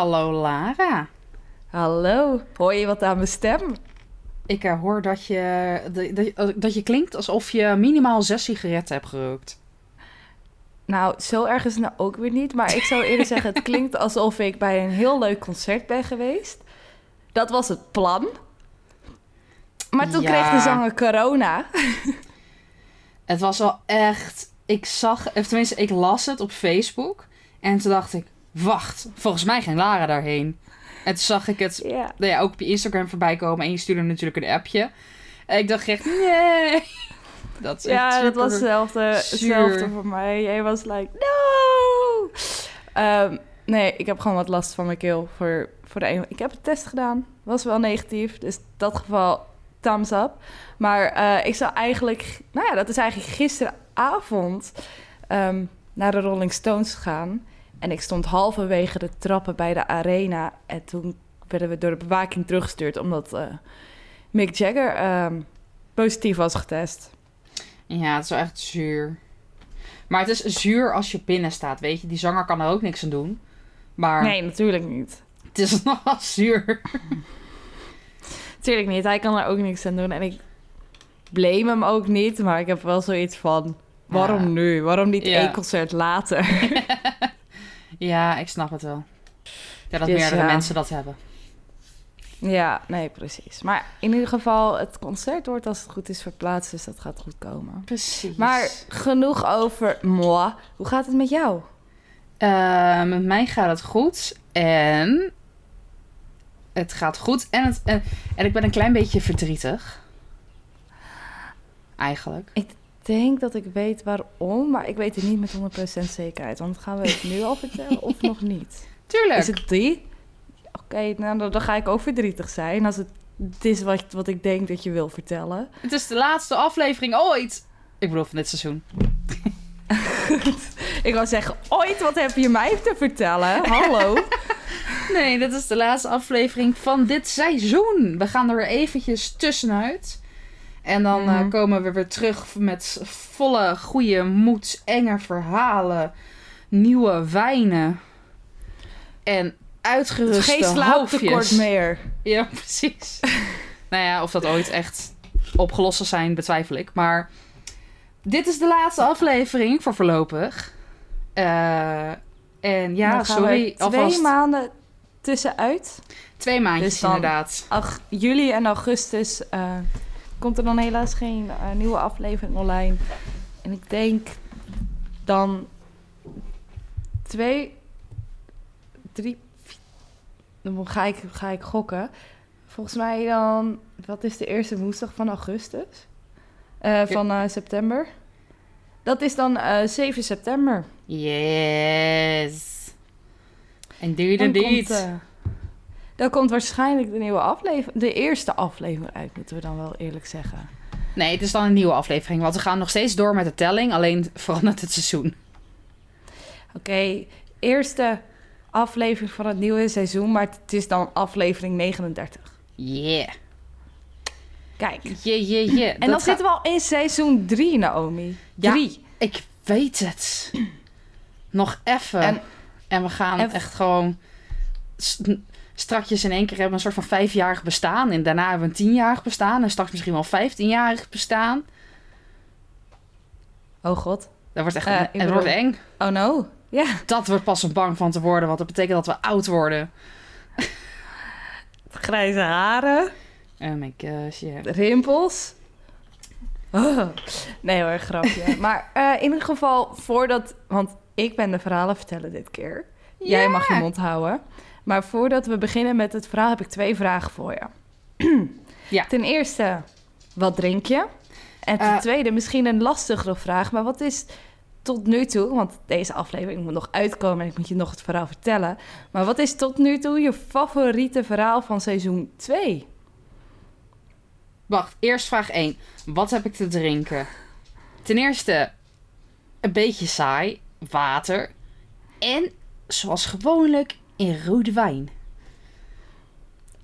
Hallo Lara. Hallo, hoor je wat aan mijn stem? Ik hoor dat je, dat, dat je klinkt alsof je minimaal zes sigaretten hebt gerookt. Nou, zo erg is het nou ook weer niet. Maar ik zou eerder zeggen, het klinkt alsof ik bij een heel leuk concert ben geweest. Dat was het plan. Maar toen Ja. kreeg de zanger corona. Het was wel echt... Ik zag... Of tenminste, ik las het op Facebook. En toen dacht ik... Wacht, volgens mij ging Lara daarheen. En toen zag ik het nou ja, ook op je Instagram voorbij komen. En je stuurde natuurlijk een appje. En ik dacht echt... Nee. Dat is Ja, dat was hetzelfde, zuur. hetzelfde voor mij. Jij was like, no! Ehm, nee, ik heb gewoon wat last van mijn keel voor, voor de ene. Ik heb een test gedaan, was wel negatief. Dus in dat geval, thumbs up. Maar eh, ik zou eigenlijk, nou ja, dat is eigenlijk gisteravond ehm, naar de Rolling Stones gaan. En ik stond halverwege de trappen bij de arena. En toen werden we door de bewaking teruggestuurd, omdat eh, Mick Jagger ehm, positief was getest. Ja, het is wel echt zuur. Maar het is zuur als je binnen staat, weet je. Die zanger kan er ook niks aan doen. Maar Nee, natuurlijk niet. het is nog wel zuur. Natuurlijk niet. Hij kan er ook niks aan doen. En ik blame hem ook niet. Maar ik heb wel zoiets van... Waarom Ja. nu? Waarom niet Ja. één concert later? Ja, ik snap het wel. Ja, dat Dus meerdere ja. mensen dat hebben. ja, nee, precies. Maar in ieder geval, het concert wordt als het goed is verplaatst. Dus dat gaat goed komen. Precies. Maar genoeg over moi. Hoe gaat het met jou? Eh, met mij gaat het goed. En... Het gaat goed. En, het, en, en ik ben een klein beetje verdrietig. Eigenlijk. Ik denk dat ik weet waarom. Maar ik weet het niet met 100% zekerheid. Want gaan we het nu al vertellen of nog niet? Tuurlijk. Is het die? Oké, nou dan, ga ik ook verdrietig zijn. Als het, het is wat, wat ik denk dat je wil vertellen. Het is de laatste aflevering ooit. Ik bedoel van dit seizoen. Ik wou zeggen, ooit wat heb je mij te vertellen? Hallo? Nee, dit is de laatste aflevering van dit seizoen. We gaan er eventjes tussenuit. En dan eh, Mhm. komen we weer terug met volle goede moed, enge verhalen, nieuwe wijnen en uitgeruste Geen slaaptekort meer. Ja, precies. nou ja, of dat ooit echt opgelost zal zijn, betwijfel ik. Maar dit is de laatste aflevering voor voorlopig. Eh, en ja, Dan sorry. twee alvast maanden tussenuit. twee maandjes Dus inderdaad. Ach, juli en augustus eh, komt er dan helaas geen eh, nieuwe aflevering online. En ik denk dan twee, drie, dan ga ik, ga ik gokken. Volgens mij dan, wat is de eerste woensdag van augustus? Eh, van eh, september. Dat is dan eh 7 september. Yes. Dan indeed. komt, eh, dan komt waarschijnlijk de nieuwe aflevering, de eerste aflevering uit, moeten we dan wel eerlijk zeggen. Nee, het is dan een nieuwe aflevering. Want we gaan nog steeds door met de telling. Alleen verandert het seizoen. Oké, eerste aflevering van het nieuwe seizoen, maar het is dan aflevering 39. Yeah. Kijk. Yeah, yeah, yeah. En dan zitten we al in seizoen 3, Naomi. Ja. 3. Ik weet het. Nog even. En, En- we gaan en- echt gewoon... Strakjes in één keer hebben we een soort van vijfjarig bestaan. En daarna hebben we een tienjarig bestaan. En straks misschien wel vijftienjarig bestaan. Oh god. Dat wordt echt Eh, een, wordt eng. Oh no. Ja. Dat wordt pas om bang van te worden. Want dat betekent dat we oud worden. Grijze haren, Oh my gosh, yeah. rimpels. Oh. Nee hoor, grapje. maar eh, in ieder geval, voordat... Want ik ben de verhalen vertellen dit keer. Jij mag je mond houden. Maar voordat we beginnen met het verhaal, heb ik twee vragen voor je. Ja. Ten eerste, wat drink je? En ten Eh. tweede, misschien een lastigere vraag, maar wat is tot nu toe, want deze aflevering moet nog uitkomen en ik moet je nog het verhaal vertellen. Maar wat is tot nu toe je favoriete verhaal van seizoen 2? Wacht, eerst vraag 1. Wat heb ik te drinken? Ten eerste, een beetje saai, water. En, zoals gewoonlijk, in rode wijn.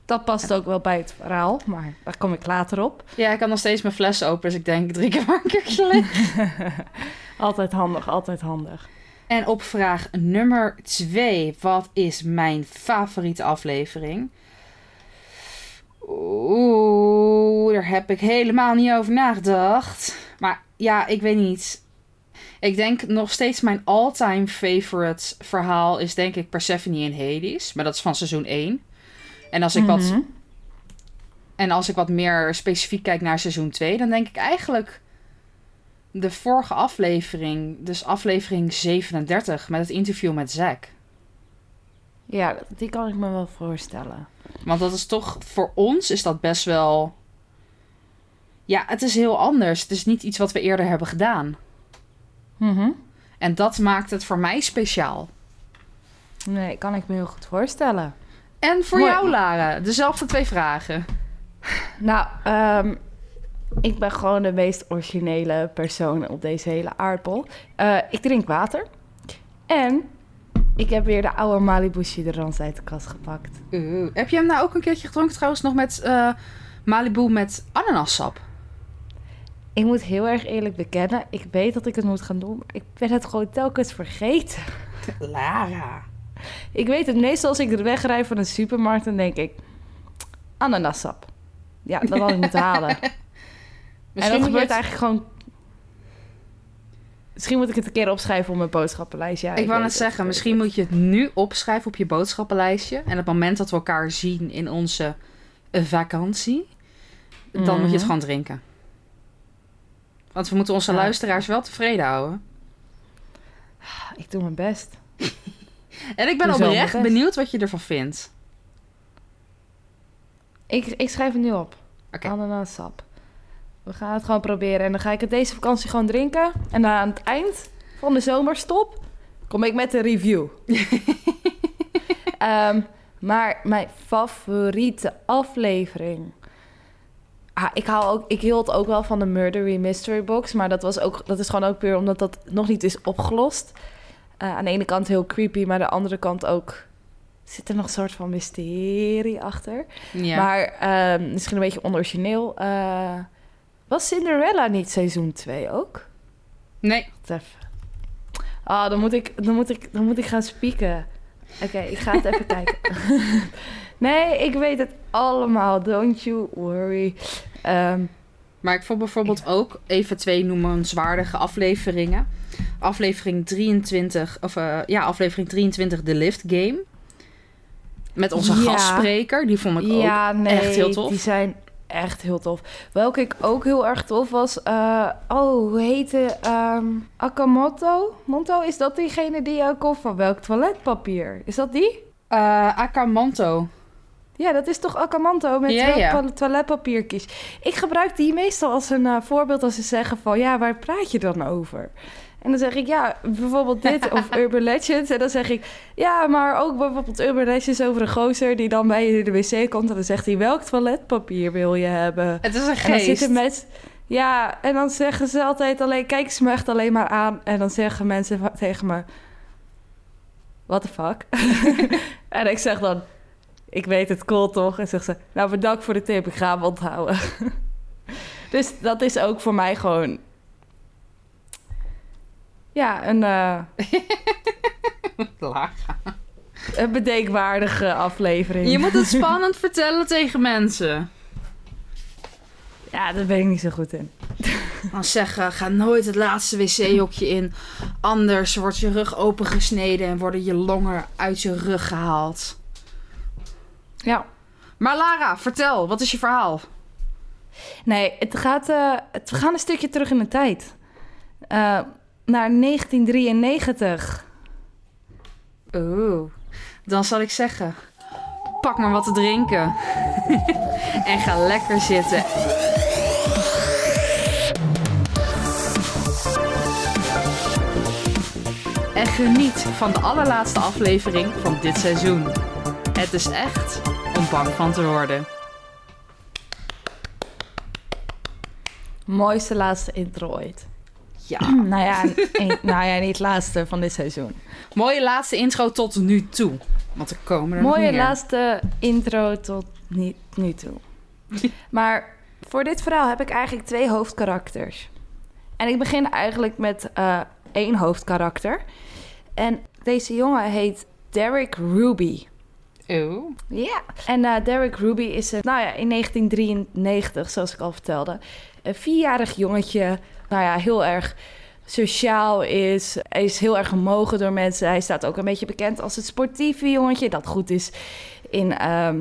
Dat past ook wel bij het verhaal, maar daar kom ik later op. Ja, ik kan nog steeds mijn fles open, dus ik denk, er een keertje leeg. Altijd handig, altijd handig. En op vraag nummer 2. Wat is mijn favoriete aflevering? Oeh, daar heb ik helemaal niet over nagedacht. Maar ja, ik weet niet. Ik denk nog steeds mijn all-time favorite verhaal is denk ik Persephone in Hades. Maar dat is van seizoen 1. En als ik wat Mhm. en als ik wat meer specifiek kijk naar seizoen 2, dan denk ik eigenlijk de vorige aflevering, dus aflevering 37 met het interview met Zack. Ja, die kan ik me wel voorstellen. Want dat is toch, voor ons is dat best wel. Ja, het is heel anders. Het is niet iets wat we eerder hebben gedaan. Mhm. En dat maakt het voor mij speciaal. Nee, kan ik me heel goed voorstellen. En voor Mooi. jou, Lara, dezelfde twee vragen. Nou, ehm, ik ben gewoon de meest originele persoon op deze hele aardbol. Eh, ik drink water. En ik heb weer de oude Malibu Chiderans uit de kast gepakt. Oeh. Heb je hem nou ook een keertje gedronken trouwens nog met eh, Malibu met ananassap? Ik moet heel erg eerlijk bekennen, ik weet dat ik het moet gaan doen, maar ik ben het gewoon telkens vergeten. Lara. Ik weet het meestal als ik er wegrij van een supermarkt, dan denk ik, ananassap. Ja, dat had ik moeten halen. en dat gebeurt het- eigenlijk gewoon... Misschien moet ik het een keer opschrijven op mijn boodschappenlijst. Ja, ik wou weet net zeggen, ik misschien moet je het nu opschrijven op je boodschappenlijstje. En op het moment dat we elkaar zien in onze vakantie, dan moet je het Mhm. gewoon drinken. Want we moeten onze Ja. luisteraars wel tevreden houden. het. Ik doe mijn best. En ik ben oprecht benieuwd wat je ervan vindt. Ik, ik schrijf het nu op. Oké. Ananassap. We gaan het gewoon proberen. En dan ga ik het deze vakantie gewoon drinken. En dan aan het eind van de zomerstop kom ik met een review. Ehm, maar mijn favoriete aflevering. Ah, ik, hou ook, ik hield ook wel van de Murdery Mystery Box. Maar dat, was ook, dat is gewoon ook puur omdat dat nog niet is opgelost. Eh, aan de ene kant heel creepy, maar aan de andere kant ook... Zit er nog een soort van mysterie achter. Ja. Maar ehm, misschien een beetje onorigineel. eh, was Cinderella niet seizoen 2 ook? Nee. Wacht even. Ah, dan moet ik, dan moet ik, dan moet ik gaan spieken. Oké, ik ga het even kijken. Nee, ik weet het allemaal. Don't you worry. Ehm, Maar ik vond bijvoorbeeld ook even twee noemenswaardige afleveringen. Aflevering 23, of eh, ja, aflevering 23, The Lift Game. Met onze Ja. gastspreker, die vond ik ook nee, echt heel tof. die zijn echt heel tof. Welke ik ook heel erg tof was... eh, oh, hoe heette... ehm Akamoto? Monto, is dat diegene die ook of van welk toiletpapier? Is dat die? Eh, Akamanto. Ja, dat is toch Akamanto met Ja, welk ja. toilet- toiletpapiertjes. Ik gebruik die meestal als een eh, voorbeeld als ze zeggen van... ja, waar praat je dan over? En dan zeg ik, ja, bijvoorbeeld dit of Urban Legends. En dan zeg ik, ja, maar ook bijvoorbeeld Urban Legends over een gozer... die dan bij je de wc komt en dan zegt hij... welk toiletpapier wil je hebben? Het is een En dan geest. zitten. Ja, en dan zeggen ze altijd alleen... kijken ze me echt alleen maar aan. En dan zeggen mensen tegen me... What the fuck? en ik zeg dan... Ik weet het, cool toch? En zegt ze... Nou, bedankt voor de tip. Ik ga hem onthouden. dus dat is ook voor mij gewoon... Ja, een, eh, Lara. een bedenkwaardige aflevering. Je moet het spannend vertellen tegen mensen. Ja, daar ben ik niet zo goed in. Dan zeggen, ga nooit het laatste wc-hokje in. Anders wordt je rug opengesneden en worden je longen uit je rug gehaald. Ja. Maar Lara, vertel, wat is je verhaal? Nee, het gaat, eh, het, we gaan een stukje terug in de tijd. Eh, naar 1993. Oeh, dan zal ik zeggen, pak maar wat te drinken. en ga lekker zitten. En geniet van de allerlaatste aflevering van dit seizoen. Het is echt om bang van te worden. Mooiste laatste intro ooit. Ja. nou, ja, een- nou ja, niet laatste van dit seizoen. Mooie laatste intro tot nu toe. Want er komen er nog Mooie meer. laatste intro tot niet, nu toe. maar voor dit verhaal heb ik eigenlijk twee hoofdkarakters. En ik begin eigenlijk met eh, één hoofdkarakter. En deze jongen heet Derek Ruby. Oh. Ja. En eh, Derek Ruby is, eh, nou ja, in 1993, zoals ik al vertelde, een vierjarig jongetje. Nou ja, heel erg sociaal is. Hij is heel erg gemogen door mensen. Hij staat ook een beetje bekend als het sportieve jongetje dat goed is in ehm,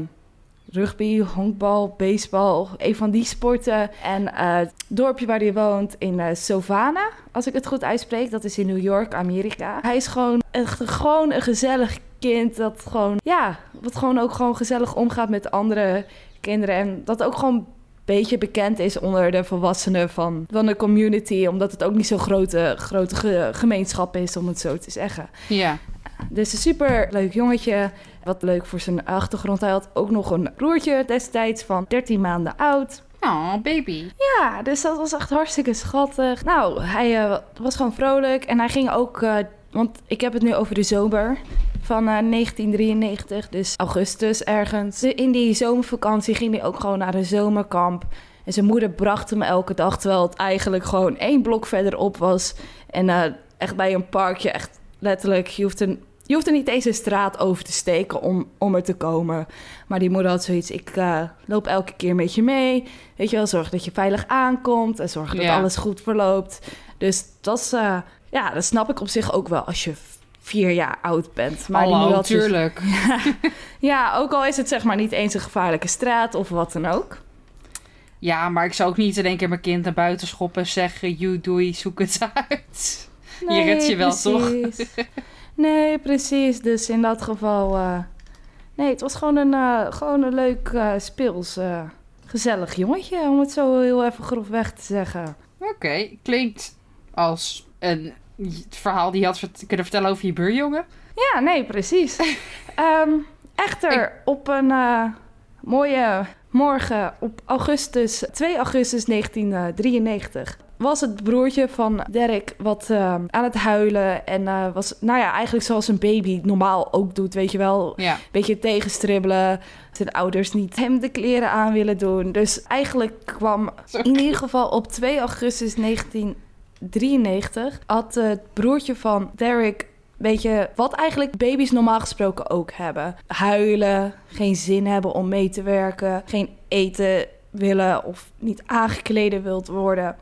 rugby, honkbal, baseball, een van die sporten. En eh, het dorpje waar hij woont in uh, Savannah, als ik het goed uitspreek, dat is in New York, Amerika. Hij is gewoon echt gewoon een gezellig kind dat gewoon, ja, wat gewoon ook gewoon gezellig omgaat met andere kinderen en dat ook gewoon beetje bekend is onder de volwassenen van, van de community. Omdat het ook niet zo'n grote, grote ge- gemeenschap is, om het zo te zeggen. Ja. Dus een super leuk jongetje. Wat leuk voor zijn achtergrond. Hij had ook nog een broertje destijds van 13 maanden oud. Oh, baby. Ja, dus dat was echt hartstikke schattig. Nou, hij eh, was gewoon vrolijk. En hij ging ook... eh, want ik heb het nu over de zomer van eh, 1993. Dus augustus ergens. In die zomervakantie ging hij ook gewoon naar een zomerkamp. En zijn moeder bracht hem elke dag... terwijl het eigenlijk gewoon één blok verderop was. En eh, echt bij een parkje, echt letterlijk... Je hoeft een je hoeft er niet eens een straat over te steken om, om er te komen. Maar die moeder had zoiets, ik eh, loop elke keer met je mee. Weet je wel, zorg dat je veilig aankomt en zorg dat Ja. alles goed verloopt. Dus dat is, eh, ja, dat snap ik op zich ook wel als je vier jaar oud bent. Maar Hallo, moeder had zoiets- tuurlijk. Ja, ook al is het zeg maar niet eens een gevaarlijke straat of wat dan ook. Ja, maar ik zou ook niet in één keer mijn kind naar buiten schoppen en zeggen... You, doei, zoek het uit. Je redt je wel, toch? precies. nee, precies. Dus in dat geval... eh, nee, het was gewoon een, eh, gewoon een leuk, eh, speels, gezellig jongetje... om het zo heel even grofweg te zeggen. Oké, klinkt als een verhaal die je had kunnen vertellen over je buurjongen. Ja, nee, precies. Ehm, echter, op een eh, mooie morgen op augustus, 2 augustus 1993... was het broertje van Derek wat eh, aan het huilen. En eh, was, nou ja, eigenlijk zoals een baby normaal ook doet, weet je wel. Ja. beetje tegenstribbelen. Zijn ouders niet hem de kleren aan willen doen. Dus eigenlijk kwam in ieder geval op 2 augustus 1993... had het broertje van Derek... Weet je, wat eigenlijk baby's normaal gesproken ook hebben. Huilen, geen zin hebben om mee te werken, geen eten willen of niet aangekleden wilt worden.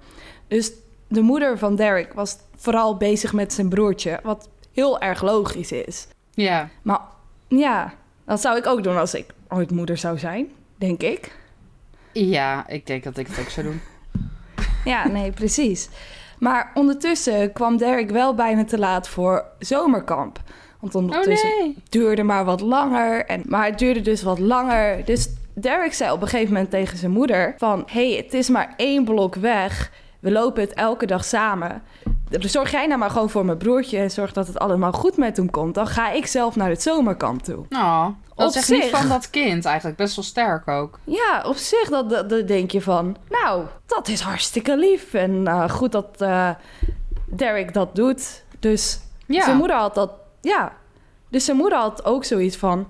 Dus de moeder van Derek was vooral bezig met zijn broertje, wat heel erg logisch is. Ja. Maar ja, dat zou ik ook doen als ik ooit moeder zou zijn, denk ik. Ja, ik denk dat ik het ook zou doen. Ja, nee, precies. Maar ondertussen kwam Derek wel bijna te laat voor zomerkamp. Want Oh ondertussen nee. duurde maar wat langer. En, maar het duurde dus wat langer. Dus Derek zei op een gegeven moment tegen zijn moeder van... hey, het is maar één blok weg. We lopen het elke dag samen. Zorg jij nou maar gewoon voor mijn broertje... en zorg dat het allemaal goed met hem komt. Dan ga ik zelf naar het zomerkamp toe. Nou, dat Op is echt niet zich. van dat kind eigenlijk. Best wel sterk ook. Ja, op zich dat, dat, dat denk je van... nou, dat is hartstikke lief. En eh, goed dat eh, Derek dat doet. Dus Ja. zijn moeder had dat... Ja, dus zijn moeder had ook zoiets van...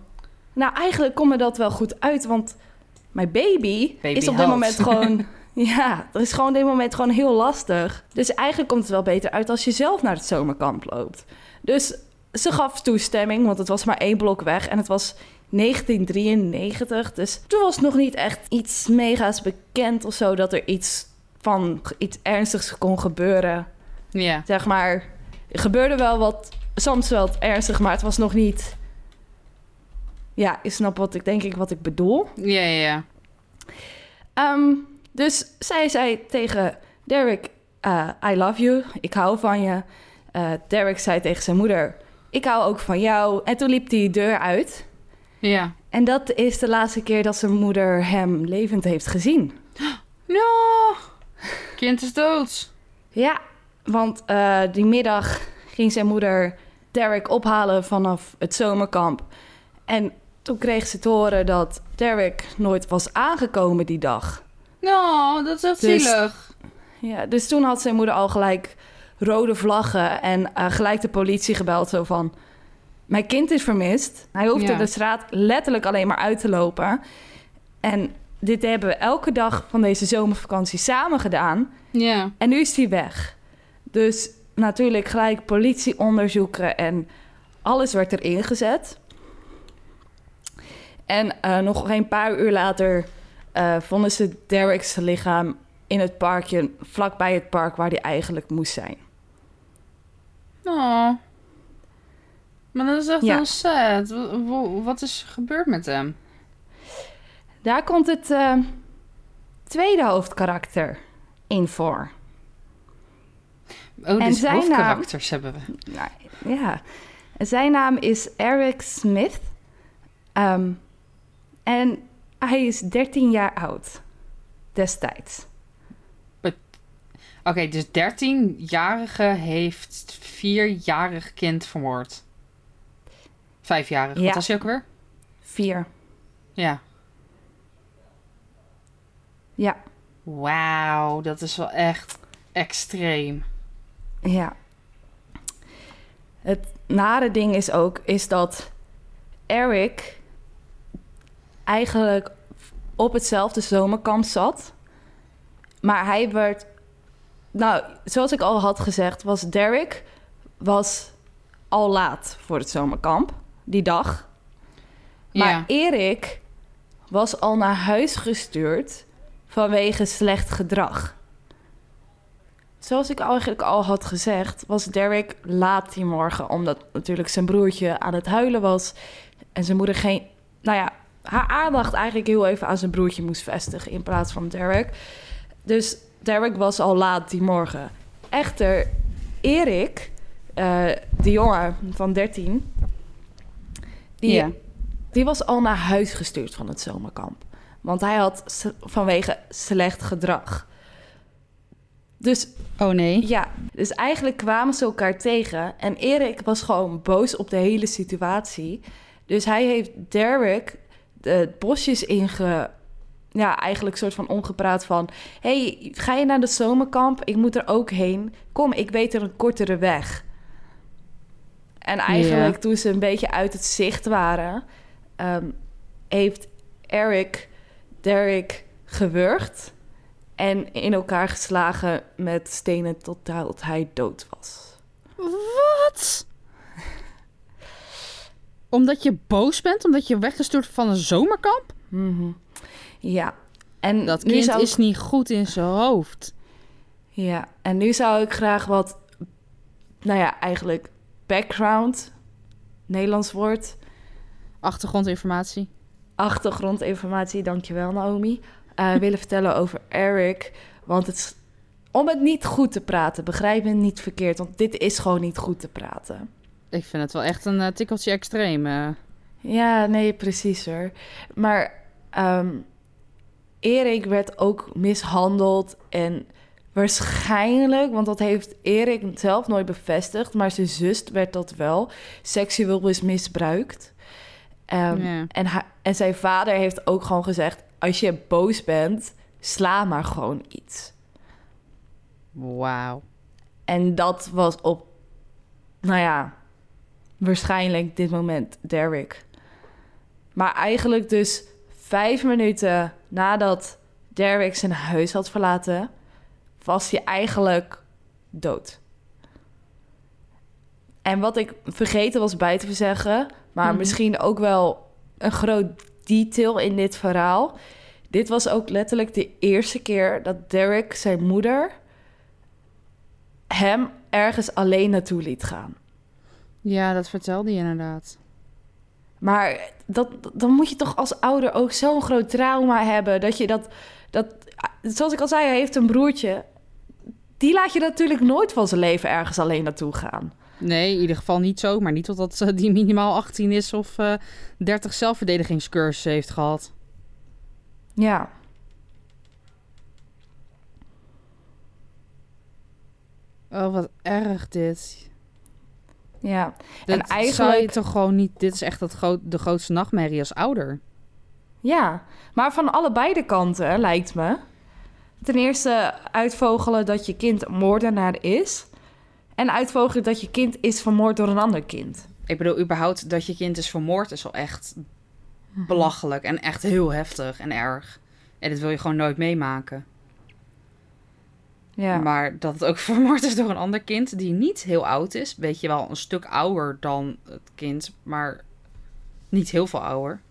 nou, eigenlijk komt me dat wel goed uit, want... mijn baby, Baby is op dit moment gewoon... ja, dat is gewoon op dit moment gewoon heel lastig. Dus eigenlijk komt het wel beter uit als je zelf naar het zomerkamp loopt. Dus ze gaf toestemming, want het was maar één blok weg. En het was 1993, dus toen was nog niet echt iets mega's bekend of zo... dat er iets van iets ernstigs kon gebeuren Ja. zeg maar, er gebeurde wel wat, soms wel ernstig, maar het was nog niet. Ja, je snapt wat ik denk ik wat ik bedoel. Ja, ja, ja. Ehm, dus zij zei tegen Derek, eh, I love you, ik hou van je. Eh, Derek zei tegen zijn moeder, ik hou ook van jou. En toen liep die deur uit. Ja. En dat is de laatste keer dat zijn moeder hem levend heeft gezien. No. Kind is dood. Ja, want eh, die middag ging zijn moeder Derek ophalen vanaf het zomerkamp. En toen kreeg ze te horen dat Derek nooit was aangekomen die dag. No, dat is echt Dus- zielig. Ja, dus toen had zijn moeder al gelijk rode vlaggen en eh, gelijk de politie gebeld. Zo van, mijn kind is vermist. Hij hoefde Ja. de straat letterlijk alleen maar uit te lopen. En dit hebben we elke dag van deze zomervakantie samen gedaan. Ja. En nu is hij weg. Dus natuurlijk gelijk politie onderzoeken en alles werd erin gezet. En eh, nog geen paar uur later eh, vonden ze Derek's lichaam in het parkje, vlakbij het park waar hij eigenlijk moest zijn. Oh. Maar dat is echt Ja. heel sad. Wa- wa- Wat is gebeurd met hem? Daar komt het eh, tweede hoofdkarakter in voor. Oh, En dus zijn naam- hoofdkarakters hebben we. Nou, ja. Zijn naam is Eric Smith. Ehm, en hij is 13 jaar oud. Destijds. Oké, dus 13-jarige heeft vierjarig kind vermoord. Vijfjarig. Ja. Wat was hij ook weer? Vier. Ja. Ja. Wauw, dat is wel echt extreem. Ja. Het nare ding is ook, is dat Eric eigenlijk op hetzelfde zomerkamp zat. Maar hij werd... Nou, zoals ik al had gezegd, was Derek was al laat voor het zomerkamp, die dag. Maar ja. Erik was al naar huis gestuurd vanwege slecht gedrag. Zoals ik eigenlijk al had gezegd, was Derek laat die morgen, omdat natuurlijk zijn broertje aan het huilen was en zijn moeder geen, nou ja, haar aandacht eigenlijk heel even aan zijn broertje moest vestigen in plaats van Derek. Dus Derek was al laat die morgen. Echter, Erik, eh de jongen van 13, die, die was al naar huis gestuurd van het zomerkamp. Want hij had vanwege slecht gedrag. Dus Oh nee. ja, dus eigenlijk kwamen ze elkaar tegen. En Erik was gewoon boos op de hele situatie. Dus hij heeft Derek de bosjes inge... Ja, eigenlijk soort van omgepraat van... hey, ga je naar de zomerkamp? Ik moet er ook heen. Kom, ik weet er een kortere weg. En eigenlijk Ja. toen ze een beetje uit het zicht waren... ehm, heeft Eric Derek gewurgd... en in elkaar geslagen met stenen totdat hij dood was. Wat? Omdat je boos bent? Omdat je weggestuurd van een zomerkamp? Mhm. Ja. En Dat kind ik- is niet goed in zijn hoofd. Ja, en nu zou ik graag wat, nou ja, eigenlijk background, Nederlands woord, Achtergrondinformatie. achtergrondinformatie, dankjewel Naomi, eh, willen vertellen over Eric. Want het is, om het niet goed te praten, begrijp me niet verkeerd, want dit is gewoon niet goed te praten. Ik vind het wel echt een eh, tikkeltje extreem. eh. Ja, nee, precies hoor. Maar ehm Erik werd ook mishandeld en waarschijnlijk, want dat heeft Erik zelf nooit bevestigd, maar zijn zus werd dat wel, seksueel is misbruikt. Ehm, Ja. en, en zijn vader heeft ook gewoon gezegd, als je boos bent, sla maar gewoon iets. Wauw. En dat was op, nou ja, waarschijnlijk dit moment Derek. Maar eigenlijk dus vijf minuten nadat Derek zijn huis had verlaten, was hij eigenlijk dood. En wat ik vergeten was bij te zeggen, maar Mhm. misschien ook wel een groot detail in dit verhaal. Dit was ook letterlijk de eerste keer dat Derek zijn moeder hem ergens alleen naartoe liet gaan. Ja, dat vertelde je inderdaad. Maar dat, dan moet je toch als ouder ook zo'n groot trauma hebben dat je dat, dat. Zoals ik al zei, hij heeft een broertje. Die laat je natuurlijk nooit van zijn leven ergens alleen naartoe gaan. Nee, in ieder geval niet zo. Maar niet totdat eh, die minimaal 18 is of eh 30 zelfverdedigingscursussen heeft gehad. Ja. Oh, wat erg dit. Ja. Dit En zou je eigenlijk- toch gewoon niet... Dit is echt het groot, de grootste nachtmerrie als ouder. Ja. Maar van allebei de kanten, lijkt me. Ten eerste uitvogelen dat je kind moordenaar is. En uitvogelen dat je kind is vermoord door een ander kind. Ik bedoel, überhaupt dat je kind is vermoord is al echt belachelijk. En echt heel heftig en erg. En dat wil je gewoon nooit meemaken. Ja. Maar dat het ook vermoord is door een ander kind die niet heel oud is. Weet je wel, een stuk ouder dan het kind, maar niet heel veel ouder.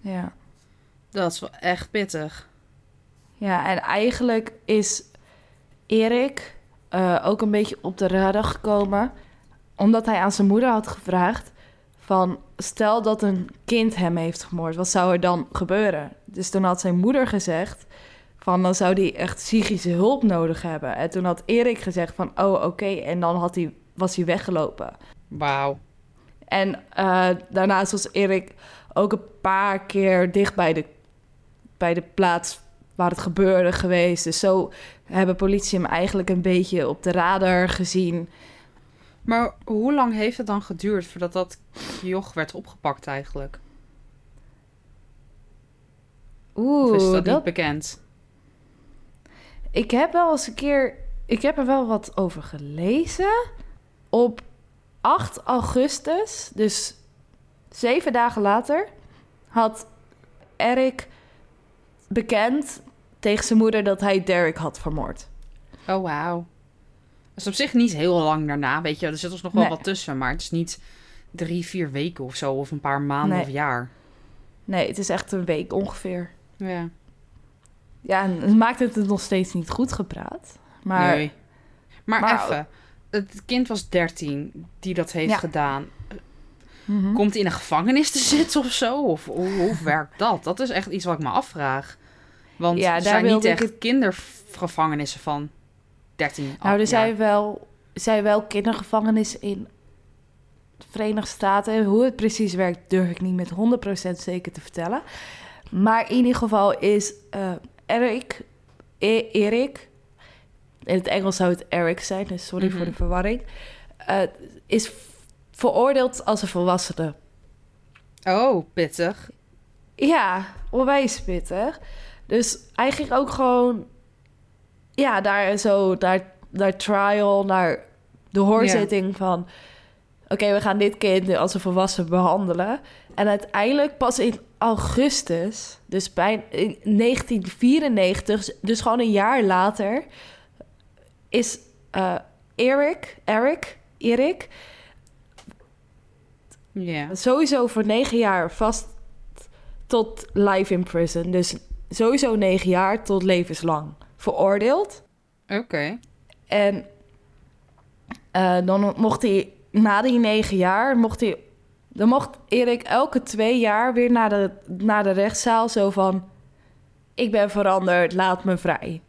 ja. Dat is wel echt pittig. Ja, en eigenlijk is Erik eh, ook een beetje op de radar gekomen. Omdat hij aan zijn moeder had gevraagd van... stel dat een kind hem heeft gemoord, wat zou er dan gebeuren? Dus toen had zijn moeder gezegd van... dan zou hij echt psychische hulp nodig hebben. En toen had Erik gezegd van... oh, oké, en dan had hij, was hij weggelopen. Wauw. En eh, daarnaast was Erik ook een paar keer dicht bij de, bij de plaats waar het gebeurde geweest. Dus zo hebben politie hem eigenlijk een beetje op de radar gezien. Maar hoe lang heeft het dan geduurd voordat dat joch werd opgepakt eigenlijk? Oeh, of is dat, dat, niet bekend? Ik heb wel eens een keer... Ik heb er wel wat over gelezen. Op 8 augustus, dus zeven dagen later... had Erik bekend tegen zijn moeder dat hij Derek had vermoord. Oh, wauw. Dat is op zich niet heel lang daarna, weet je. Er zit ons nog wel Nee. wat tussen, maar het is niet drie, vier weken of zo. Of een paar maanden Nee. of jaar. Nee, het is echt een week ongeveer. Ja. Ja, en het maakt het nog steeds niet goed gepraat. Maar nee. Maar, maar- even. Het kind was 13 die dat heeft Ja. gedaan. Mhm. Komt in een gevangenis te zitten of zo? Of hoe, hoe werkt dat? Dat is echt iets wat ik me afvraag. Want Ja, er zijn niet echt het- kindergevangenissen van 13. nou, er zijn wel, zijn wel kindergevangenissen in de Verenigde Staten. Hoe het precies werkt, durf ik niet met 100% zeker te vertellen. Maar in ieder geval is eh, Eric, E- Erik, in het Engels zou het Eric zijn, dus sorry Mhm. voor de verwarring, eh, is veroordeeld als een volwassene. Oh, pittig. Ja, onwijs pittig. Dus hij ging ook gewoon... Ja, daar zo, naar, naar trial, naar de hoorzitting van... Oké, we gaan dit kind als een volwassen behandelen. En uiteindelijk pas in augustus, dus bij in 1994, dus gewoon een jaar later... is eh, Eric, Eric, Erik Ja. sowieso voor negen jaar vast tot life in prison. Dus sowieso negen jaar tot levenslang veroordeeld. Oké. En eh, dan mocht hij na die negen jaar, mocht hij, dan mocht Erik elke twee jaar weer naar de, naar de rechtszaal zo van... Ik ben veranderd, laat me vrij.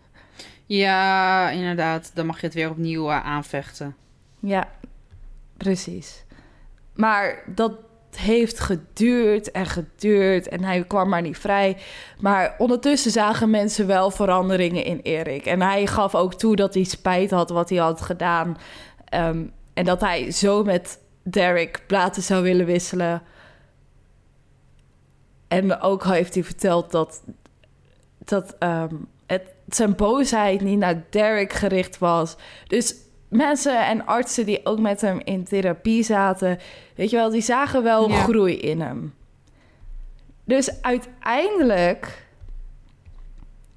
Ja, inderdaad. Dan mag je het weer opnieuw eh, aanvechten. Ja, precies. Maar dat heeft geduurd en geduurd en hij kwam maar niet vrij. Maar ondertussen zagen mensen wel veranderingen in Erik. En hij gaf ook toe dat hij spijt had wat hij had gedaan. Ehm, en dat hij zo met Derek platen zou willen wisselen. En ook heeft hij verteld dat, dat ehm, het, zijn boosheid niet naar Derek gericht was. Dus mensen en artsen die ook met hem in therapie zaten, weet je wel, die zagen wel Ja. groei in hem. Dus uiteindelijk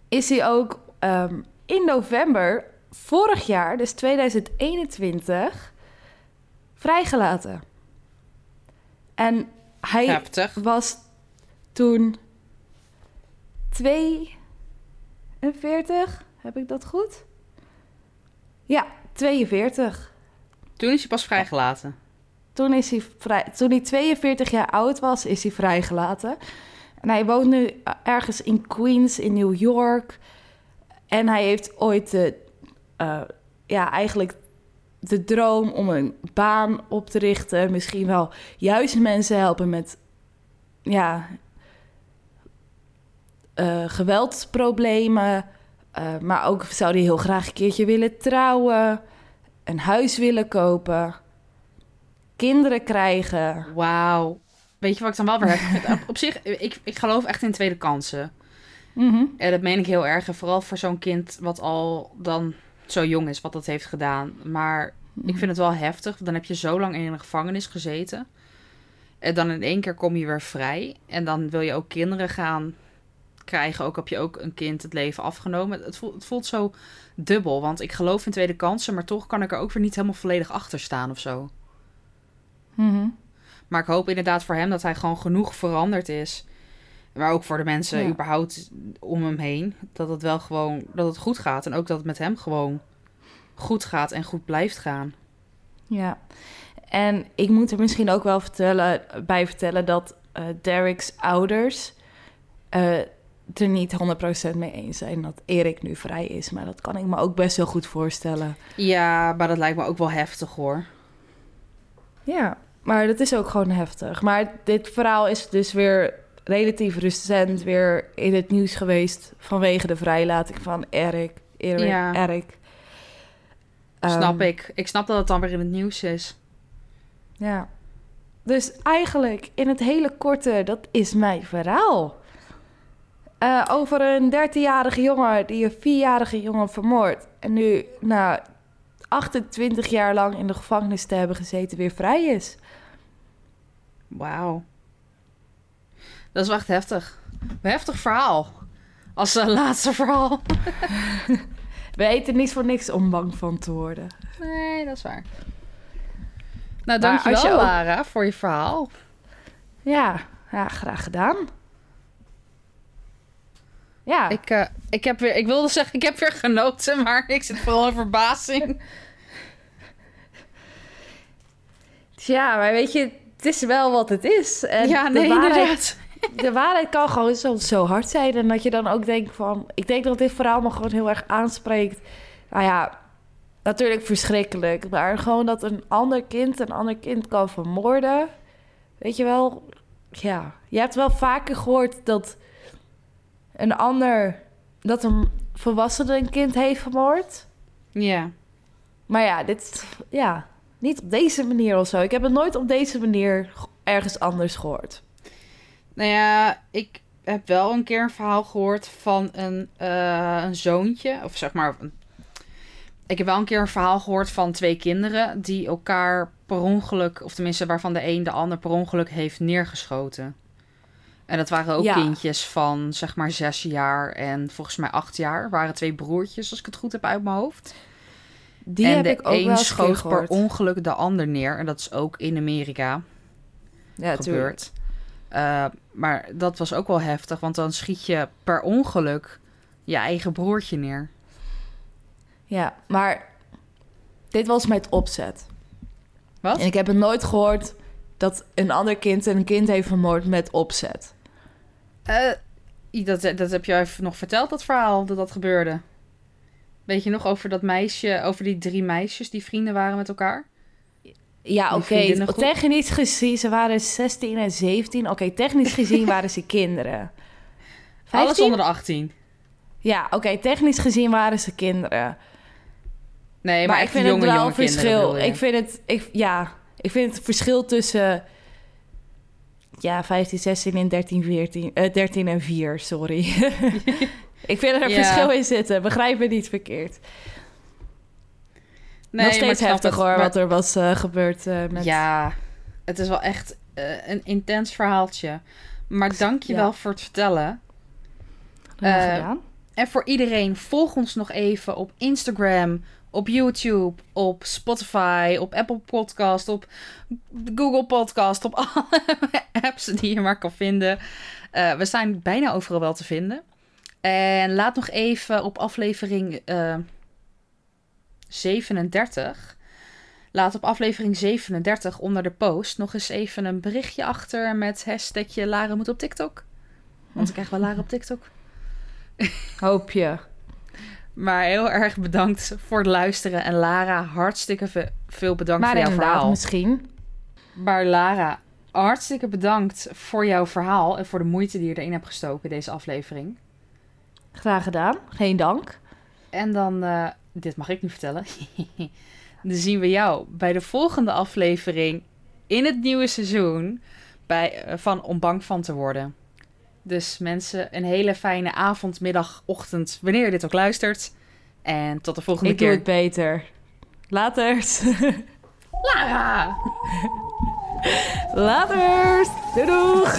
is hij ook ehm, in november vorig jaar, dus 2021, vrijgelaten. En hij Heftig. was toen 42, heb ik dat goed? Ja, 42. Toen is hij pas vrijgelaten. Toen, is hij vrij, toen hij 42 jaar oud was, is hij vrijgelaten. En hij woont nu ergens in Queens in New York. En hij heeft ooit de, eh, ja, eigenlijk de droom om een baan op te richten. Misschien wel juist mensen helpen met ja, eh, geweldsproblemen. Eh, maar ook zou hij heel graag een keertje willen trouwen. Een huis willen kopen. Kinderen krijgen. Wauw. Weet je wat ik dan wel weer? Op, op zich, ik, ik geloof echt in tweede kansen. Mhm. En dat meen ik heel erg. En vooral voor zo'n kind wat al dan zo jong is, wat dat heeft gedaan. Maar ik vind het wel heftig. Dan heb je zo lang in een gevangenis gezeten. En dan in één keer kom je weer vrij. En dan wil je ook kinderen gaan krijgen, ook heb je ook een kind het leven afgenomen. Het voelt, het voelt zo dubbel, want ik geloof in tweede kansen, maar toch kan ik er ook weer niet helemaal volledig achter staan of zo. Mhm. Maar ik hoop inderdaad voor hem dat hij gewoon genoeg veranderd is. Maar ook voor de mensen Ja. überhaupt om hem heen. Dat het wel gewoon, dat het goed gaat. En ook dat het met hem gewoon goed gaat en goed blijft gaan. Ja. En ik moet er misschien ook wel vertellen, bij vertellen dat eh Derek's ouders eh, er niet 100% mee eens zijn dat Erik nu vrij is. Maar dat kan ik me ook best wel goed voorstellen. Ja, maar dat lijkt me ook wel heftig hoor. Ja, maar dat is ook gewoon heftig. Maar dit verhaal is dus weer relatief recent weer in het nieuws geweest vanwege de vrijlating van Erik. Erik, Ja. Snap Ehm, ik. Ik snap dat het dan weer in het nieuws is. Ja. Dus eigenlijk, in het hele korte, dat is mijn verhaal. Eh, over een 13-jarige jongen die een 4-jarige jongen vermoordt. En nu, na 28 jaar lang in de gevangenis te hebben gezeten, weer vrij is. Wauw. Dat is wel echt heftig. Een heftig verhaal. Als eh, laatste verhaal. We eten niet voor niks om bang van te worden. Nee, dat is waar. Nou, dankjewel je ook- Lara voor je verhaal. Ja, ja graag gedaan. Ja, Ik, eh, ik, heb weer, ik wilde zeggen, ik heb weer genoten, maar ik zit vooral in verbazing. ja, maar weet je, het is wel wat het is. En ja, nee, waarheid inderdaad. de waarheid kan gewoon zo, zo hard zijn. En dat je dan ook denkt van... Ik denk dat dit verhaal me gewoon heel erg aanspreekt. Nou ja, natuurlijk verschrikkelijk. Maar gewoon dat een ander kind een ander kind kan vermoorden. Weet je wel? Ja, je hebt wel vaker gehoord dat een ander... Dat een volwassene een kind heeft vermoord. Ja. Maar ja, dit... Ja, niet op deze manier of zo. Ik heb het nooit op deze manier ergens anders gehoord. Nou ja, ik heb wel een keer een verhaal gehoord van een, eh, een zoontje. Of zeg maar. Ik heb wel een keer een verhaal gehoord van twee kinderen die elkaar per ongeluk, of tenminste waarvan de een de ander per ongeluk heeft neergeschoten. En dat waren ook Ja. kindjes van zeg maar zes jaar en volgens mij acht jaar. Waren twee broertjes, als ik het goed heb uit mijn hoofd. Die en heb de ik ook wel een keer schoot per ongeluk de ander neer. En dat is ook in Amerika Ja, gebeurd. Eh, maar dat was ook wel heftig, want dan schiet je per ongeluk je eigen broertje neer. Ja, maar dit was met opzet. Wat? En ik heb het nooit gehoord dat een ander kind een kind heeft vermoord met opzet. Eh, dat, dat heb je even nog verteld, dat verhaal, dat dat gebeurde. Weet je nog over dat meisje, over die drie meisjes die vrienden waren met elkaar? Ja, oké. Technisch gezien, ze waren 16 en 17. Oké, technisch gezien waren ze kinderen. Alles 15? onder de 18. Ja, oké, technisch gezien waren ze kinderen. Nee, maar, maar ik vind jonge, het wel een kinderen verschil. je? Ik vind het, ik, ja, ik vind het verschil tussen ja, 15, 16 en 13, 14, eh, 13 en 4, sorry. ik vind er een Ja. verschil in zitten. Begrijp me niet verkeerd. Nee, Nog steeds heftig hoor, maar- wat er was eh, gebeurd eh, met... Ja, het is wel echt eh, een intens verhaaltje. Maar dank je Ja. wel voor het vertellen. En voor iedereen, volg ons nog even op Instagram, op YouTube, op Spotify, op Apple Podcast, op Google Podcast, op alle apps die je maar kan vinden. We zijn bijna overal wel te vinden. En laat nog even op aflevering 37. Laat op aflevering 37 onder de post nog eens even een berichtje achter met hashtagje Lara moet op TikTok. Want ik krijg wel Lara op TikTok. Hoop je. Maar heel erg bedankt voor het luisteren. En Lara, hartstikke ve- veel bedankt Maar voor jouw verhaal. misschien. Maar Lara, hartstikke bedankt voor jouw verhaal. En voor de moeite die je erin hebt gestoken, deze aflevering. Graag gedaan. Geen dank. En dan, eh, dit mag ik nu vertellen. dan zien we jou bij de volgende aflevering in het nieuwe seizoen bij, eh, van Om Bang van te worden. Dus mensen, een hele fijne avond, middag, ochtend, wanneer je dit ook luistert. En tot de volgende Ik doe keer. het beter. Laters. Lara! Laters. Doei doeg.